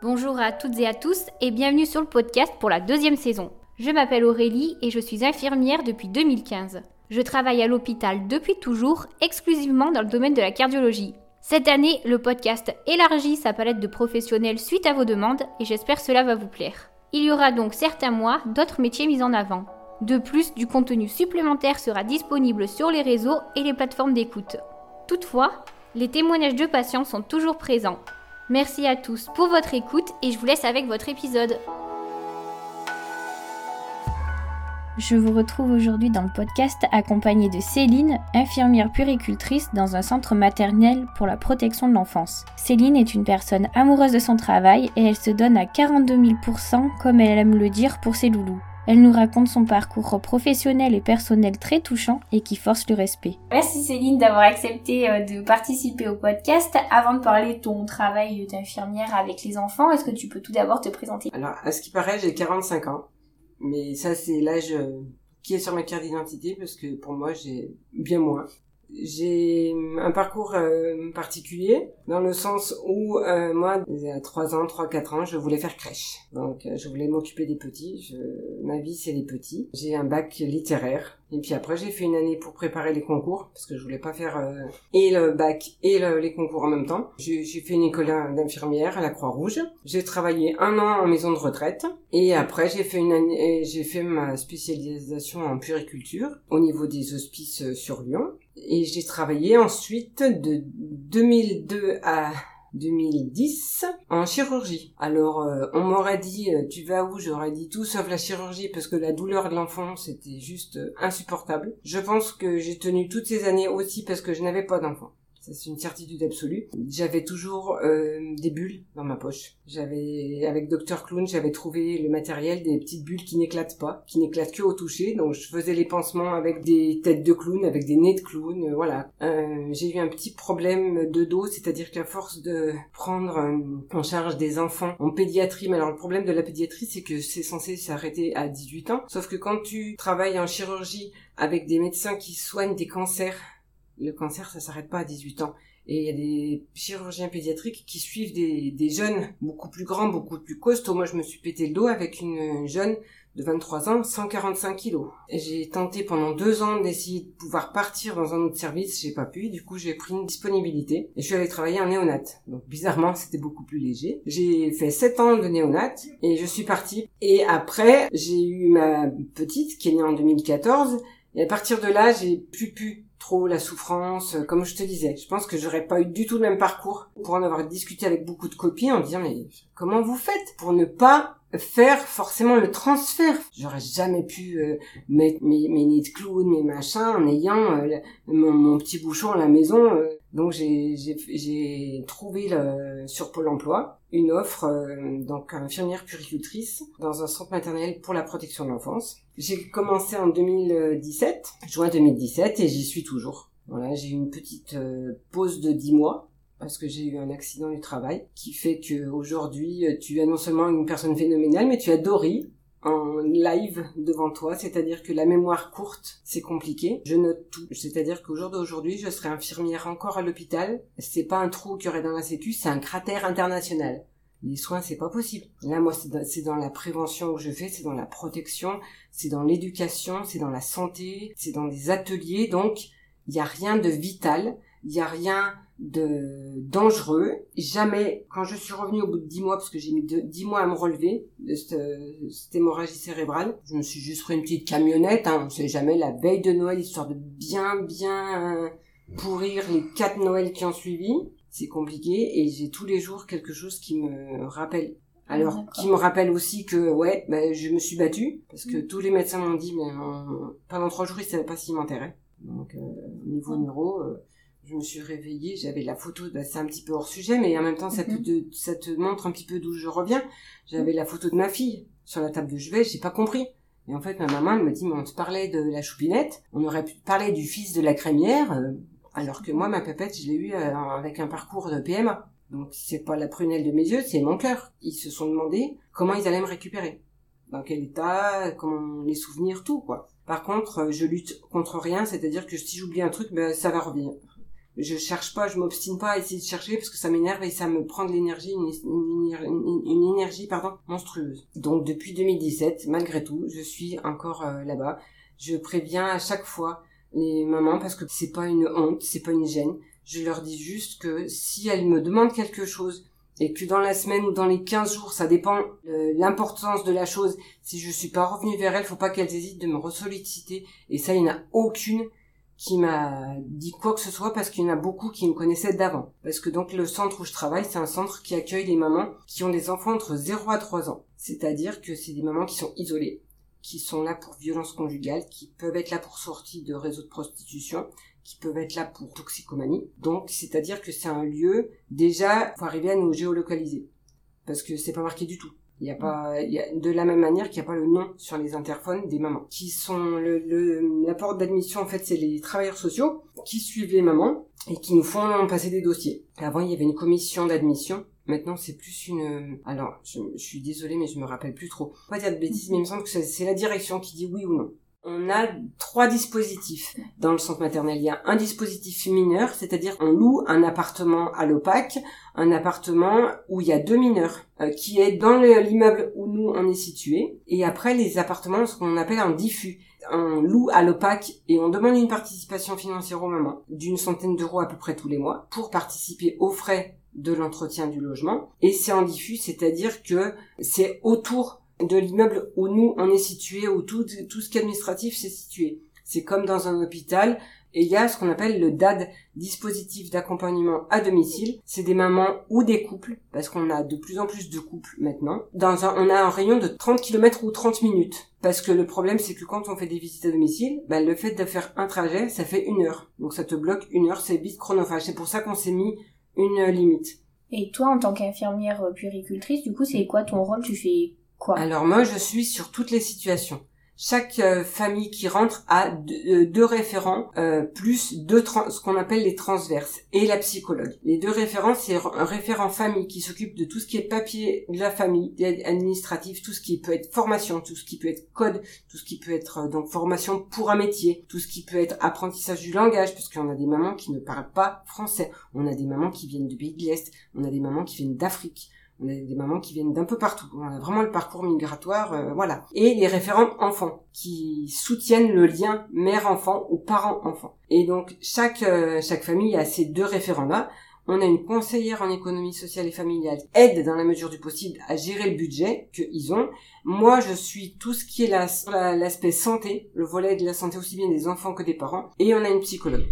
Bonjour à toutes et à tous et bienvenue sur le podcast pour la deuxième saison. Je m'appelle Aurélie et je suis infirmière depuis 2015. Je travaille à l'hôpital depuis toujours, exclusivement dans le domaine de la cardiologie. Cette année, le podcast élargit sa palette de professionnels suite à vos demandes et j'espère cela va vous plaire. Il y aura donc certains mois d'autres métiers mis en avant. De plus, du contenu supplémentaire sera disponible sur les réseaux et les plateformes d'écoute. Toutefois, les témoignages de patients sont toujours présents. Merci à tous pour votre écoute et je vous laisse avec votre épisode. Je vous retrouve aujourd'hui dans le podcast accompagnée de Céline, infirmière puricultrice dans un centre maternel pour la protection de l'enfance. Céline est une personne amoureuse de son travail et elle se donne à 42 000% comme elle aime le dire pour ses loulous. Elle nous raconte son parcours professionnel et personnel très touchant et qui force le respect. Merci Céline d'avoir accepté euh, de participer au podcast. Avant de parler de ton travail d'infirmière avec les enfants, est-ce que tu peux tout d'abord te présenter? Alors, à ce qui paraît, j'ai 45 ans. Mais ça, c'est l'âge euh, qui est sur ma carte d'identité parce que pour moi, j'ai bien moins. J'ai un parcours euh, particulier dans le sens où euh, moi, à 3 ans, 3 4 ans, je voulais faire crèche. Donc euh, je voulais m'occuper des petits, je... ma vie c'est les petits. J'ai un bac littéraire et puis après j'ai fait une année pour préparer les concours parce que je voulais pas faire et le bac et les concours en même temps. J'ai fait une école d'infirmière à la Croix-Rouge. J'ai travaillé un an en maison de retraite et après j'ai fait une année j'ai fait ma spécialisation en puriculture au niveau des hospices sur Lyon et j'ai travaillé ensuite de 2002 à 2010 en chirurgie. Alors euh, on m'aurait dit euh, tu vas où? J'aurais dit tout sauf la chirurgie parce que la douleur de l'enfant c'était juste euh, insupportable. Je pense que j'ai tenu toutes ces années aussi parce que je n'avais pas d'enfant c'est une certitude absolue. J'avais toujours euh, des bulles dans ma poche. J'avais, avec Dr Clown, j'avais trouvé le matériel des petites bulles qui n'éclatent pas, qui n'éclatent que au toucher. Donc je faisais les pansements avec des têtes de clown, avec des nez de clown, euh, voilà. Euh, j'ai eu un petit problème de dos, c'est-à-dire qu'à force de prendre en charge des enfants en pédiatrie, mais alors le problème de la pédiatrie, c'est que c'est censé s'arrêter à 18 ans. Sauf que quand tu travailles en chirurgie avec des médecins qui soignent des cancers le cancer, ça s'arrête pas à 18 ans. Et il y a des chirurgiens pédiatriques qui suivent des, jeunes beaucoup plus grands, beaucoup plus costauds. Moi, je me suis pété le dos avec une jeune de 23 ans, 145 kilos. J'ai tenté pendant deux ans d'essayer de pouvoir partir dans un autre service, j'ai pas pu. Du coup, j'ai pris une disponibilité et je suis allée travailler en néonat. Donc, bizarrement, c'était beaucoup plus léger. J'ai fait sept ans de néonat et je suis partie. Et après, j'ai eu ma petite qui est née en 2014 et à partir de là, j'ai plus pu trop la souffrance, euh, comme je te disais. Je pense que j'aurais pas eu du tout le même parcours pour en avoir discuté avec beaucoup de copines en disant mais comment vous faites pour ne pas faire forcément le transfert? J'aurais jamais pu euh, mettre mes, mes nids de clown, mes machins en ayant euh, mon, petit bouchon à la maison. Donc j'ai trouvé le, sur Pôle Emploi une offre donc infirmière puricultrice dans un centre maternel pour la protection de l'enfance. J'ai commencé en 2017, juin 2017, et j'y suis toujours. Voilà, j'ai eu une petite euh, pause de 10 mois parce que j'ai eu un accident du travail qui fait que aujourd'hui tu as non seulement une personne phénoménale, mais tu as Dory en live devant toi, c'est-à-dire que la mémoire courte, c'est compliqué. Je note tout. C'est-à-dire qu'au jour d'aujourd'hui, je serai infirmière encore à l'hôpital. C'est pas un trou qu'il y aurait dans la sécu, c'est un cratère international les soins c'est pas possible. Là moi c'est dans, la prévention que je fais, c'est dans la protection, c'est dans l'éducation, c'est dans la santé, c'est dans des ateliers donc il n'y a rien de vital, il n'y a rien de dangereux. Jamais, quand je suis revenue au bout de dix mois, parce que j'ai mis dix mois à me relever de cette, hémorragie cérébrale, je me suis juste pris une petite camionnette, hein, on sait jamais, la veille de Noël, histoire de bien, bien pourrir les quatre Noëls qui ont suivi c'est compliqué et j'ai tous les jours quelque chose qui me rappelle. Alors, qui me rappelle aussi que, ouais, bah, je me suis battue, parce que mm. tous les médecins m'ont dit, mais pendant trois jours, ils savaient pas s'ils m'enterraient. Donc, euh, au niveau mm. neuro, euh, je me suis réveillée, j'avais la photo, bah, c'est un petit peu hors sujet, mais en même temps, ça, te, mm-hmm. ça te montre un petit peu d'où je reviens. J'avais la photo de ma fille sur la table de chevet, j'ai pas compris. Et en fait, ma maman, elle me dit, mais on te parlait de la choupinette, on aurait pu parler du fils de la crémière, euh, alors que moi, ma pépette, je l'ai eu euh, avec un parcours de PMA. Donc c'est pas la prunelle de mes yeux, c'est mon cœur. Ils se sont demandé comment ils allaient me récupérer. Dans quel état, comment les souvenirs, tout quoi. Par contre, euh, je lutte contre rien, c'est-à-dire que si j'oublie un truc, ben, ça va revenir. je cherche pas, je m'obstine pas à essayer de chercher parce que ça m'énerve et ça me prend de l'énergie, une, énergie pardon monstrueuse. Donc depuis 2017, malgré tout, je suis encore euh, là-bas. Je préviens à chaque fois les mamans parce que c'est pas une honte, c'est pas une gêne. Je leur dis juste que si elles me demandent quelque chose et que dans la semaine ou dans les 15 jours, ça dépend l'importance de la chose. Si je suis pas revenue vers elles, faut pas qu'elles hésitent de me ressolliciter. Et ça, il n'y en a aucune qui m'a dit quoi que ce soit parce qu'il y en a beaucoup qui me connaissaient d'avant. Parce que donc le centre où je travaille, c'est un centre qui accueille les mamans qui ont des enfants entre 0 à 3 ans. C'est-à-dire que c'est des mamans qui sont isolées, qui sont là pour violence conjugale, qui peuvent être là pour sortie de réseaux de prostitution, qui peuvent être là pour toxicomanie. Donc, c'est-à-dire que c'est un lieu, déjà, faut arriver à nous géolocaliser. Parce que c'est pas marqué du tout. Il n'y a pas, y a, de la même manière qu'il n'y a pas le nom sur les interphones des mamans. Qui sont la porte d'admission, en fait, c'est les travailleurs sociaux qui suivent les mamans et qui nous font passer des dossiers. Avant, il y avait une commission d'admission. Maintenant, c'est plus une. Alors, je, je, suis désolée, mais je me rappelle plus trop. Pas dire de bêtises, mais il me semble que c'est la direction qui dit oui ou non on a trois dispositifs dans le centre maternel. Il y a un dispositif mineur, c'est-à-dire on loue un appartement à l'OPAC, un appartement où il y a deux mineurs, euh, qui est dans l'immeuble où nous on est situé. Et après les appartements, ce qu'on appelle un diffus. On loue à l'OPAC et on demande une participation financière au moment d'une centaine d'euros à peu près tous les mois pour participer aux frais de l'entretien du logement. Et c'est en diffus, c'est-à-dire que c'est autour de l'immeuble où nous on est situé, où tout, tout ce qui est administratif s'est situé. C'est comme dans un hôpital, et il y a ce qu'on appelle le DAD, dispositif d'accompagnement à domicile. C'est des mamans ou des couples, parce qu'on a de plus en plus de couples maintenant. Dans un, on a un rayon de 30 km ou 30 minutes. Parce que le problème, c'est que quand on fait des visites à domicile, bah, le fait de faire un trajet, ça fait une heure. Donc ça te bloque une heure, c'est vite chronophage. C'est pour ça qu'on s'est mis une limite. Et toi, en tant qu'infirmière puéricultrice, du coup, c'est quoi ton rôle? Tu fais alors moi, je suis sur toutes les situations. Chaque euh, famille qui rentre a euh, deux, référents euh, plus deux ce qu'on appelle les transverses et la psychologue. Les deux référents, c'est un référent famille qui s'occupe de tout ce qui est papier de la famille, administratif, tout ce qui peut être formation, tout ce qui peut être code, tout ce qui peut être donc formation pour un métier, tout ce qui peut être apprentissage du langage, parce qu'on a des mamans qui ne parlent pas français, on a des mamans qui viennent du pays de l'Est, on a des mamans qui viennent d'Afrique, on a des mamans qui viennent d'un peu partout. On a vraiment le parcours migratoire, euh, voilà. Et les référents enfants qui soutiennent le lien mère-enfant ou parent-enfant. Et donc chaque euh, chaque famille a ces deux référents-là. On a une conseillère en économie sociale et familiale aide dans la mesure du possible à gérer le budget qu'ils ont. Moi, je suis tout ce qui est l'aspect santé, le volet de la santé aussi bien des enfants que des parents. Et on a une psychologue.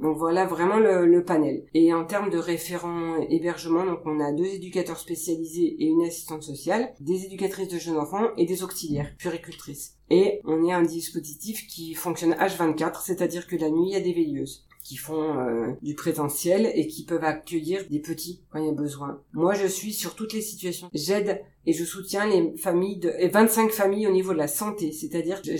Donc voilà vraiment le, panel. Et en termes de référents hébergement, donc on a deux éducateurs spécialisés et une assistante sociale, des éducatrices de jeunes enfants et des auxiliaires, puricultrices. Et on est un dispositif qui fonctionne H24, c'est-à-dire que la nuit il y a des veilleuses qui font euh, du présentiel et qui peuvent accueillir des petits quand il y a besoin. Moi, je suis sur toutes les situations. J'aide et je soutiens les familles de et 25 familles au niveau de la santé, c'est-à-dire je,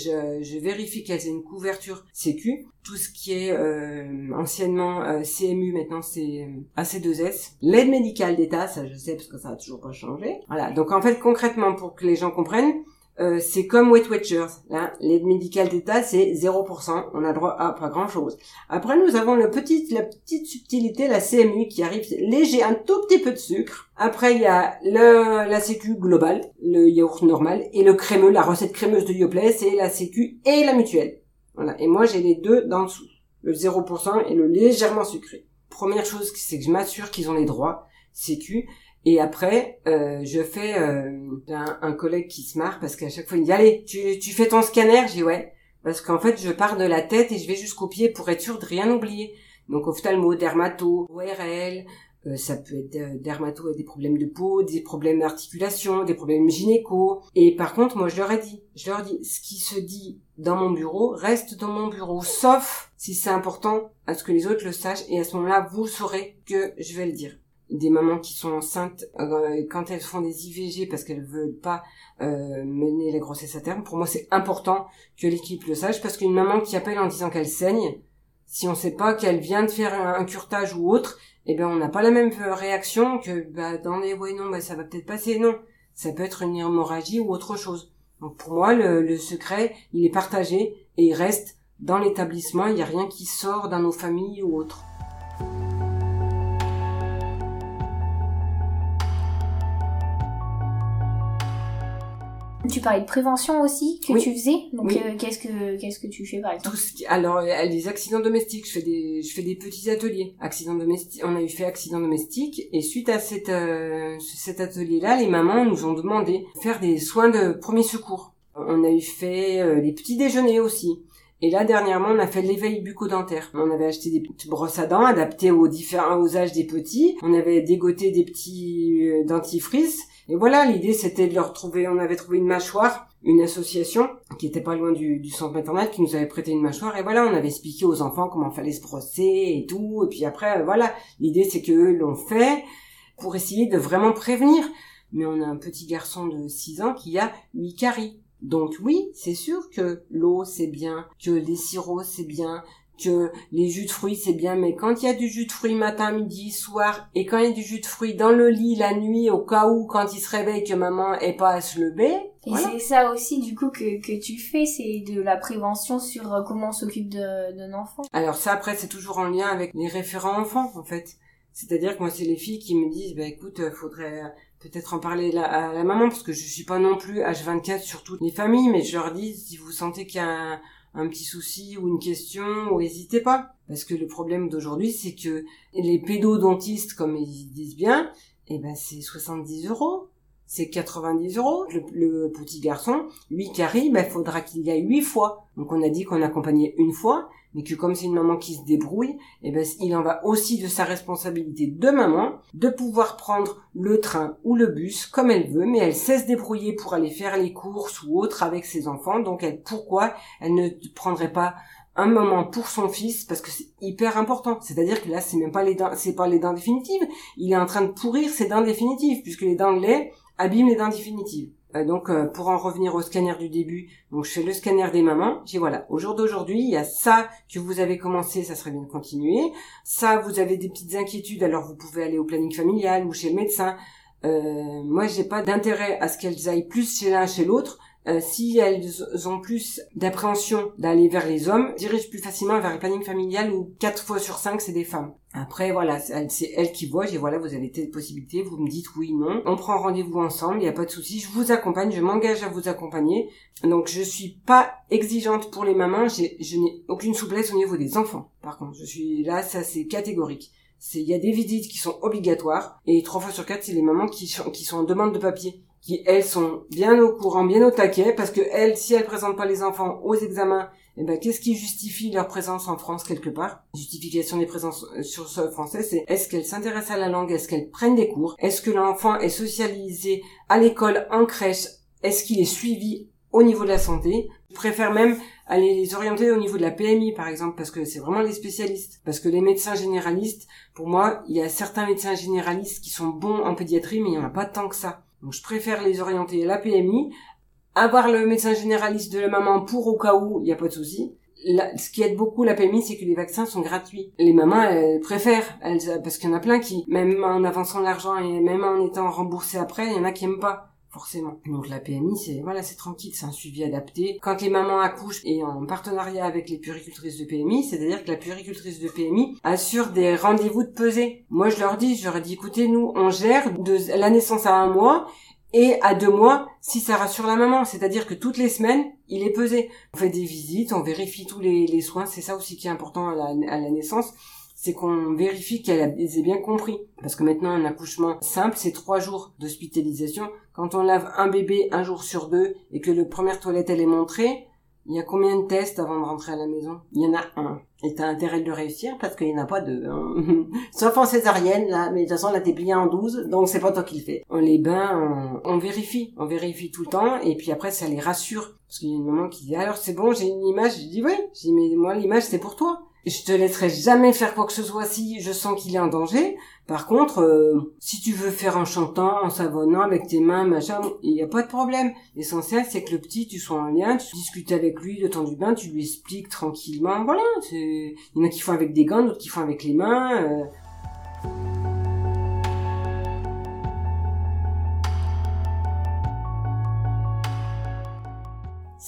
je, vérifie qu'elles aient une couverture sécu. Tout ce qui est euh, anciennement euh, CMU, maintenant c'est AC2S. L'aide médicale d'État, ça je sais parce que ça a toujours pas changé. Voilà, donc en fait concrètement pour que les gens comprennent, euh, c'est comme Weight Watchers. Là, l'aide médicale d'État, c'est 0%. On a droit à pas grand-chose. Après, nous avons le petit, la petite subtilité, la CMU, qui arrive léger, un tout petit peu de sucre. Après, il y a le, la sécu globale, le yaourt normal, et le crémeux, la recette crémeuse de Yoplait, c'est la sécu et la mutuelle. Voilà. Et moi, j'ai les deux dans dessous. Le 0% et le légèrement sucré. Première chose, c'est que je m'assure qu'ils ont les droits sécu et après, euh, je fais euh, un, collègue qui se marre parce qu'à chaque fois il me dit allez, tu, tu fais ton scanner, dis ouais, parce qu'en fait je pars de la tête et je vais jusqu'au pied pour être sûr de rien oublier. Donc ophtalmo, dermato, ORL, euh, ça peut être euh, dermato avec des problèmes de peau, des problèmes d'articulation, des problèmes gynéco. Et par contre, moi je leur ai dit, je leur dis, ce qui se dit dans mon bureau reste dans mon bureau, sauf si c'est important à ce que les autres le sachent et à ce moment-là vous saurez que je vais le dire des mamans qui sont enceintes euh, quand elles font des IVG parce qu'elles veulent pas euh, mener la grossesse à terme. Pour moi, c'est important que l'équipe le sache parce qu'une maman qui appelle en disant qu'elle saigne, si on sait pas qu'elle vient de faire un, curtage ou autre, eh ben on n'a pas la même réaction que bah, dans les ouais non bah ça va peut-être passer non, ça peut être une hémorragie ou autre chose. Donc pour moi le, le secret il est partagé et il reste dans l'établissement, il n'y a rien qui sort dans nos familles ou autre. Tu parlais de prévention aussi que tu faisais. Donc euh, qu'est-ce que qu'est-ce que tu fais par exemple Tout ce qui... Alors euh, les accidents domestiques, je fais des je fais des petits ateliers. Accidents domestiques, on a eu fait accidents domestiques et suite à cette euh, cet atelier-là, les mamans nous ont demandé de faire des soins de premier secours. On a eu fait les petits déjeuners aussi. Et là, dernièrement, on a fait l'éveil bucco-dentaire. On avait acheté des petites brosses à dents adaptées aux différents âges des petits. On avait dégoté des petits dentifrices et voilà, l'idée c'était de leur trouver, on avait trouvé une mâchoire, une association qui était pas loin du, centre maternel qui nous avait prêté une mâchoire et voilà, on avait expliqué aux enfants comment fallait se brosser et tout. Et puis après, voilà, l'idée c'est que l'ont fait pour essayer de vraiment prévenir. Mais on a un petit garçon de 6 ans qui a 8 caries. Donc oui, c'est sûr que l'eau c'est bien, que les sirops c'est bien, que les jus de fruits c'est bien, mais quand il y a du jus de fruits matin, midi, soir, et quand il y a du jus de fruits dans le lit la nuit, au cas où quand il se réveille que maman est pas à se lever. Et c'est ça aussi du coup que, que tu fais, c'est de la prévention sur euh, comment on s'occupe d'un enfant. Alors ça après c'est toujours en lien avec les référents enfants en fait. C'est-à-dire que moi c'est les filles qui me disent bah écoute euh, faudrait peut-être en parler à la maman parce que je suis pas non plus H24 sur toutes les familles mais je leur dis si vous sentez qu'il y a un petit souci ou une question, n'hésitez pas. Parce que le problème d'aujourd'hui, c'est que les pédodontistes, comme ils disent bien, eh ben c'est 70 euros c'est 90 euros. Le, petit garçon, lui qui arrive, il faudra qu'il y aille huit fois. Donc on a dit qu'on accompagnait une fois, mais que comme c'est une maman qui se débrouille, eh ben, il en va aussi de sa responsabilité de maman de pouvoir prendre le train ou le bus comme elle veut, mais elle sait se débrouiller pour aller faire les courses ou autre avec ses enfants. Donc elle, pourquoi elle ne prendrait pas un moment pour son fils? Parce que c'est hyper important. C'est-à-dire que là, c'est même pas les dents, c'est pas les dents définitives. Il est en train de pourrir ses dents définitives puisque les dents de lait abîme les dents définitives. Euh, donc euh, pour en revenir au scanner du début, donc je fais le scanner des mamans. J'ai voilà, au jour d'aujourd'hui, il y a ça que vous avez commencé, ça serait bien de continuer. Ça, vous avez des petites inquiétudes, alors vous pouvez aller au planning familial ou chez le médecin. Euh, moi, j'ai pas d'intérêt à ce qu'elles aillent plus chez l'un chez l'autre. Euh, si elles ont plus d'appréhension d'aller vers les hommes, dirigent plus facilement vers le planning familial où 4 fois sur 5 c'est des femmes. Après voilà, c'est elle qui voit, j'ai voilà, vous avez telle possibilité, vous me dites oui, non. On prend rendez-vous ensemble, il n'y a pas de souci, je vous accompagne, je m'engage à vous accompagner. Donc je suis pas exigeante pour les mamans, je n'ai aucune souplesse au niveau des enfants. Par contre, je suis là, ça c'est catégorique. Il y a des visites qui sont obligatoires et trois fois sur quatre c'est les mamans qui qui sont en demande de papier qui elles sont bien au courant, bien au taquet, parce que elles, si elles présentent pas les enfants aux examens, eh ben qu'est-ce qui justifie leur présence en France quelque part? Justification des présences euh, sur le sol français, c'est est-ce qu'elles s'intéressent à la langue, est-ce qu'elles prennent des cours, est-ce que l'enfant est socialisé à l'école, en crèche, est-ce qu'il est suivi au niveau de la santé? Je préfère même aller les orienter au niveau de la PMI par exemple parce que c'est vraiment les spécialistes. Parce que les médecins généralistes, pour moi, il y a certains médecins généralistes qui sont bons en pédiatrie mais il n'y en a pas tant que ça. Donc je préfère les orienter à la PMI, avoir le médecin généraliste de la maman pour au cas où il n'y a pas de souci. ce qui aide beaucoup la PMI, c'est que les vaccins sont gratuits. Les mamans, elles préfèrent, parce qu'il y en a plein qui, même en avançant l'argent et même en étant remboursés après, il y en a qui aiment pas forcément. Donc la PMI, c'est voilà, c'est tranquille, c'est un suivi adapté. Quand les mamans accouchent et en partenariat avec les puricultrices de PMI, c'est-à-dire que la puricultrice de PMI assure des rendez-vous de pesée. Moi, je leur dis, je leur dis, écoutez, nous, on gère de la naissance à un mois et à deux mois si ça rassure la maman. C'est-à-dire que toutes les semaines, il est pesé. On fait des visites, on vérifie tous les, soins. C'est ça aussi qui est important à la naissance c'est qu'on vérifie qu'elle a bien compris. Parce que maintenant, un accouchement simple, c'est trois jours d'hospitalisation. Quand on lave un bébé un jour sur deux et que le première toilette, elle est montrée, il y a combien de tests avant de rentrer à la maison? Il y en a un. Et t'as intérêt de le réussir parce qu'il n'y en a pas deux. Hein. Sauf en césarienne, là. Mais de toute façon, là, t'es plié en douze, donc c'est pas toi qui le fais. On les bains, on, vérifie. On vérifie tout le temps. Et puis après, ça les rassure. Parce qu'il y a une maman qui dit, alors c'est bon, j'ai une image. Je dis, oui. Je dis, mais moi, l'image, c'est pour toi. Je te laisserai jamais faire quoi que ce soit si je sens qu'il est en danger. Par contre, euh, si tu veux faire en chantant, en savonnant avec tes mains, machin, il n'y a pas de problème. L'essentiel, c'est que le petit, tu sois en lien, tu discutes avec lui de temps du bain, tu lui expliques tranquillement. Voilà. Il y en a qui font avec des gants, d'autres qui font avec les mains. Euh.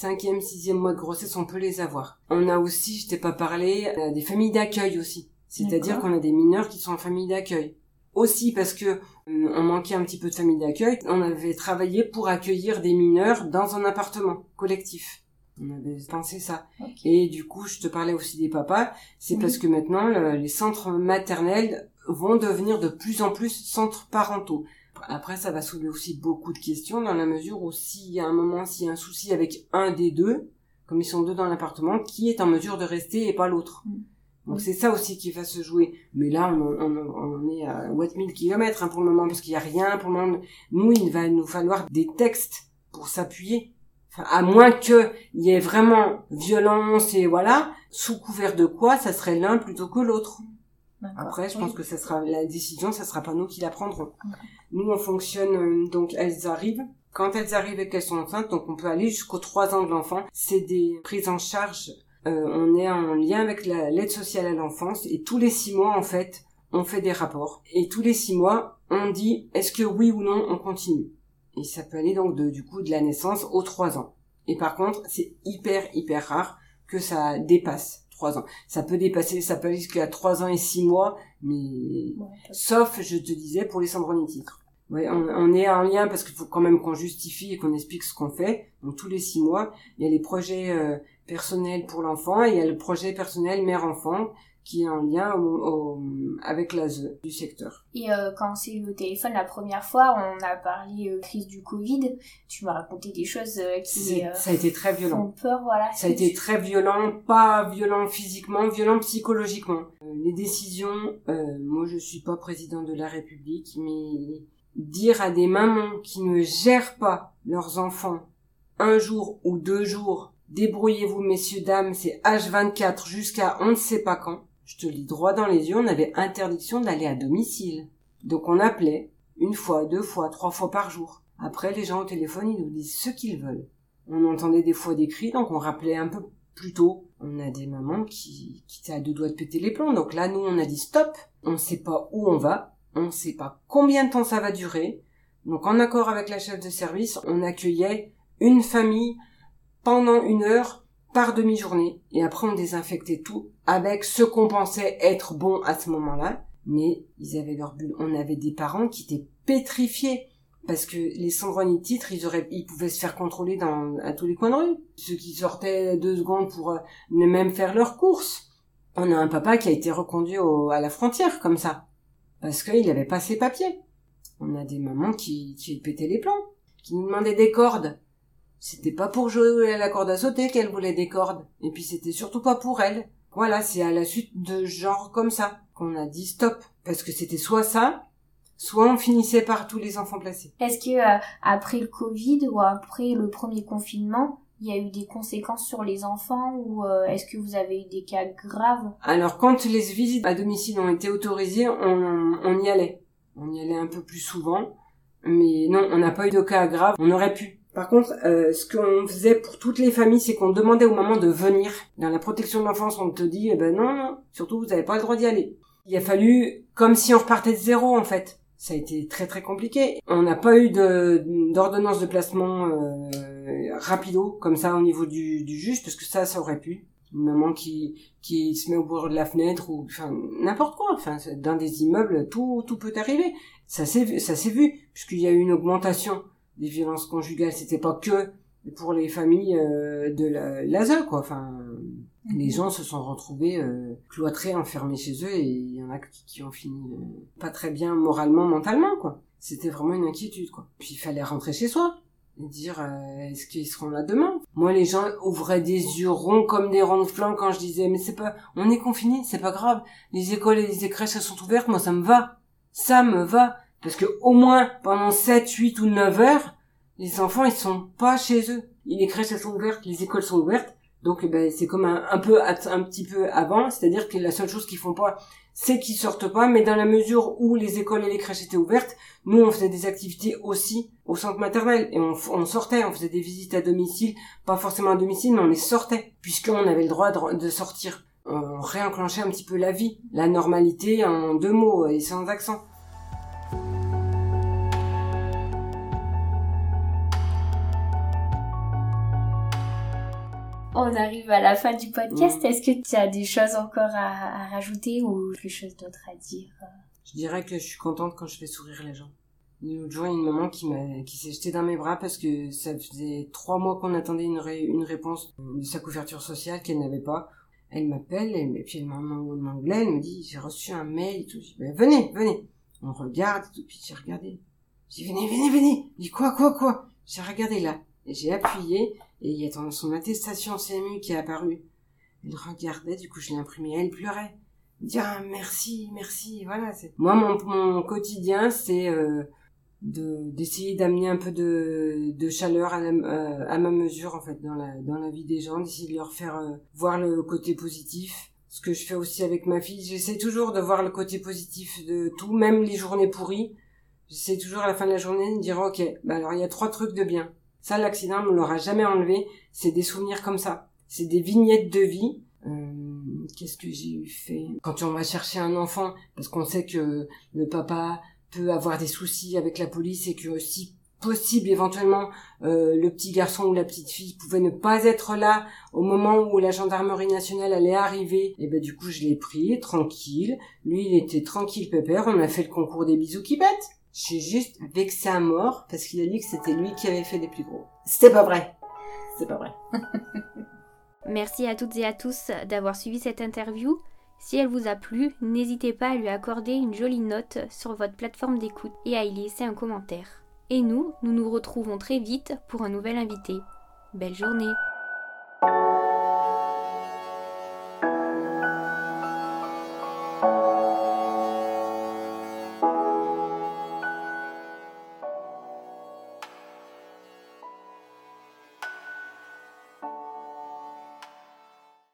Cinquième, sixième mois de grossesse, on peut les avoir. On a aussi, je t'ai pas parlé, euh, des familles d'accueil aussi. C'est-à-dire qu'on a des mineurs qui sont en famille d'accueil. aussi parce que euh, on manquait un petit peu de famille d'accueil, on avait travaillé pour accueillir des mineurs dans un appartement collectif. On avait pensé ça. Et du coup, je te parlais aussi des papas, c'est parce que maintenant, les centres maternels vont devenir de plus en plus centres parentaux. Après, ça va soulever aussi beaucoup de questions dans la mesure où s'il y a un moment, s'il y a un souci avec un des deux, comme ils sont deux dans l'appartement, qui est en mesure de rester et pas l'autre? Mm. Donc c'est ça aussi qui va se jouer. Mais là, on, on, est à 8000 km hein, pour le moment, parce qu'il n'y a rien pour le moment. Nous, il va nous falloir des textes pour s'appuyer. Enfin, à moins qu'il y ait vraiment violence et voilà, sous couvert de quoi, ça serait l'un plutôt que l'autre. Après, je pense que ça sera la décision, ça sera pas nous qui la prendrons. Nous, on fonctionne euh, donc elles arrivent. Quand elles arrivent et qu'elles sont enceintes, donc on peut aller jusqu'aux 3 ans de l'enfant. C'est des prises en charge euh, on est en lien avec l'aide sociale à l'enfance et tous les six mois en fait on fait des rapports. Et tous les six mois on dit est-ce que oui ou non on continue? Et ça peut aller donc de, du coup de la naissance aux trois ans. Et par contre c'est hyper hyper rare que ça dépasse trois ans. Ça peut dépasser ça peut aller jusqu'à trois ans et six mois mais sauf je te disais pour les syndromes titres Ouais, on, est en lien parce qu'il faut quand même qu'on justifie et qu'on explique ce qu'on fait. Donc tous les six mois, il y a les projets euh, personnels pour l'enfant et il y a le projet personnel mère-enfant qui est en lien avec l'ASE du secteur. Et euh, quand on s'est eu au téléphone la première fois, on a parlé euh, crise du Covid. Tu m'as raconté des choses qui ça a été très violent. Font peur, voilà. Ça a été très violent, pas violent physiquement, violent psychologiquement. les décisions, moi je suis pas président de la République, mais dire à des mamans qui ne gèrent pas leurs enfants un jour ou deux jours, débrouillez-vous messieurs dames, c'est H24 jusqu'à on ne sait pas quand. Je te lis droit dans les yeux, on avait interdiction d'aller à domicile. Donc on appelait une fois, deux fois, trois fois par jour. Après, les gens au téléphone, ils nous disent ce qu'ils veulent. On entendait des fois des cris, donc on rappelait un peu plus tôt. On a des mamans qui, qui étaient à deux doigts de péter les plombs. Donc là, nous, on a dit stop. On ne sait pas où on va. On ne sait pas combien de temps ça va durer. Donc en accord avec la chef de service, on accueillait une famille pendant une heure par demi-journée. Et après on désinfectait tout avec ce qu'on pensait être bon à ce moment-là. Mais ils avaient leur bulle. On avait des parents qui étaient pétrifiés. Parce que les sans titres, ils auraient, ils pouvaient se faire contrôler dans, à tous les coins de rue. Ceux qui sortaient deux secondes pour euh, ne même faire leurs courses. On a un papa qui a été reconduit à la frontière, comme ça parce qu'il n'avait pas ses papiers. On a des mamans qui, qui pétaient les plans, qui nous demandaient des cordes. C'était pas pour jouer à la corde à sauter qu'elle voulait des cordes. Et puis c'était surtout pas pour elle. Voilà, c'est à la suite de genre comme ça qu'on a dit stop. Parce que c'était soit ça, soit on finissait par tous les enfants placés. Est-ce que euh, après le Covid ou après le premier confinement, il y a eu des conséquences sur les enfants ou euh, est-ce que vous avez eu des cas graves? Alors quand les visites à domicile ont été autorisées, on, on y allait. On y allait un peu plus souvent. Mais non, on n'a pas eu de cas graves. On aurait pu. Par contre, euh, ce qu'on faisait pour toutes les familles, c'est qu'on demandait au moment de venir. Dans la protection de l'enfance, on te dit, eh ben non, non, surtout vous n'avez pas le droit d'y aller. Il a fallu, comme si on repartait de zéro en fait. Ça a été très très compliqué. On n'a pas eu d'ordonnance de, placement euh, rapido comme ça au niveau du, du juge parce que ça ça aurait pu une maman qui qui se met au bord de la fenêtre ou enfin n'importe quoi enfin dans des immeubles tout tout peut arriver ça s'est ça s'est vu puisqu'il y a eu une augmentation des violences conjugales c'était pas que pour les familles euh, de l'ASE quoi. Enfin mhm. les gens se sont retrouvés euh, cloîtrés enfermés chez eux et il y en a qui, qui ont fini euh, pas très bien moralement mentalement quoi. C'était vraiment une inquiétude quoi. Puis il fallait rentrer chez soi dire euh, est-ce qu'ils seront là demain? Moi, les gens ouvraient des yeux ronds comme des ronds de flanc quand je disais mais c'est pas, on est confiné, c'est pas grave. Les écoles et les crèches elles sont ouvertes, moi ça me va, ça me va parce que au moins pendant 7, 8 ou 9 heures, les enfants ils sont pas chez eux. Les crèches sont ouvertes, les écoles sont ouvertes, donc eh ben c'est comme un, peu un petit peu avant, c'est-à-dire que la seule chose qu'ils font pas, c'est qu'ils sortent pas, mais dans la mesure où les écoles et les crèches étaient ouvertes, nous on faisait des activités aussi au centre maternel et on, on sortait, on faisait des visites à domicile, pas forcément à domicile, mais on les sortait puisqu'on avait le droit de, de sortir. On réenclenchait un petit peu la vie, la normalité en deux mots et sans accent. On arrive à la fin du podcast. Est-ce que tu as des choses encore à, rajouter ou quelque chose d'autre à dire? Je dirais que je suis contente quand je fais sourire les gens. L'autre jour, il y a une maman qui m'a, qui s'est jetée dans mes bras parce que ça faisait trois mois qu'on attendait une, une réponse de sa couverture sociale qu'elle n'avait pas. Elle m'appelle, et puis elle m'a en anglais, elle me dit, j'ai reçu un mail et tout. Je dis, ben, venez, venez. On regarde et tout, puis j'ai regardé. J'ai dit, venez, venez, venez. Je dis, quoi, quoi, quoi? J'ai regardé là. Et j'ai appuyé, et il y a son attestation CMU qui est apparue. Elle regardait, du coup, je l'ai imprimé, elle pleurait. Dit, ah, merci, merci, voilà. Moi, mon, mon quotidien, c'est, euh, de d'essayer d'amener un peu de, de chaleur à, euh, à, ma mesure en fait dans la dans la vie des gens d'essayer de leur faire euh, voir le côté positif ce que je fais aussi avec ma fille j'essaie toujours de voir le côté positif de tout même les journées pourries j'essaie toujours à la fin de la journée de dire ok bah alors il y a trois trucs de bien ça l'accident ne l'aura jamais enlevé. C'est des souvenirs comme ça. C'est des vignettes de vie. Euh, qu'est-ce que j'ai fait? Quand on va chercher un enfant parce qu'on sait que le papa peut avoir des soucis avec la police et que aussi possible éventuellement euh, le petit garçon ou la petite fille pouvait ne pas être là au moment où la gendarmerie nationale allait arriver et ben du coup je l'ai pris tranquille. Lui il était tranquille pépère. On a fait le concours des bisous qui bêtent j'ai juste vexé à mort parce qu'il a dit que c'était lui qui avait fait les plus gros. C'était pas vrai. C'est pas vrai. Merci à toutes et à tous d'avoir suivi cette interview. Si elle vous a plu, n'hésitez pas à lui accorder une jolie note sur votre plateforme d'écoute et à y laisser un commentaire. Et nous, nous nous retrouvons très vite pour un nouvel invité. Belle journée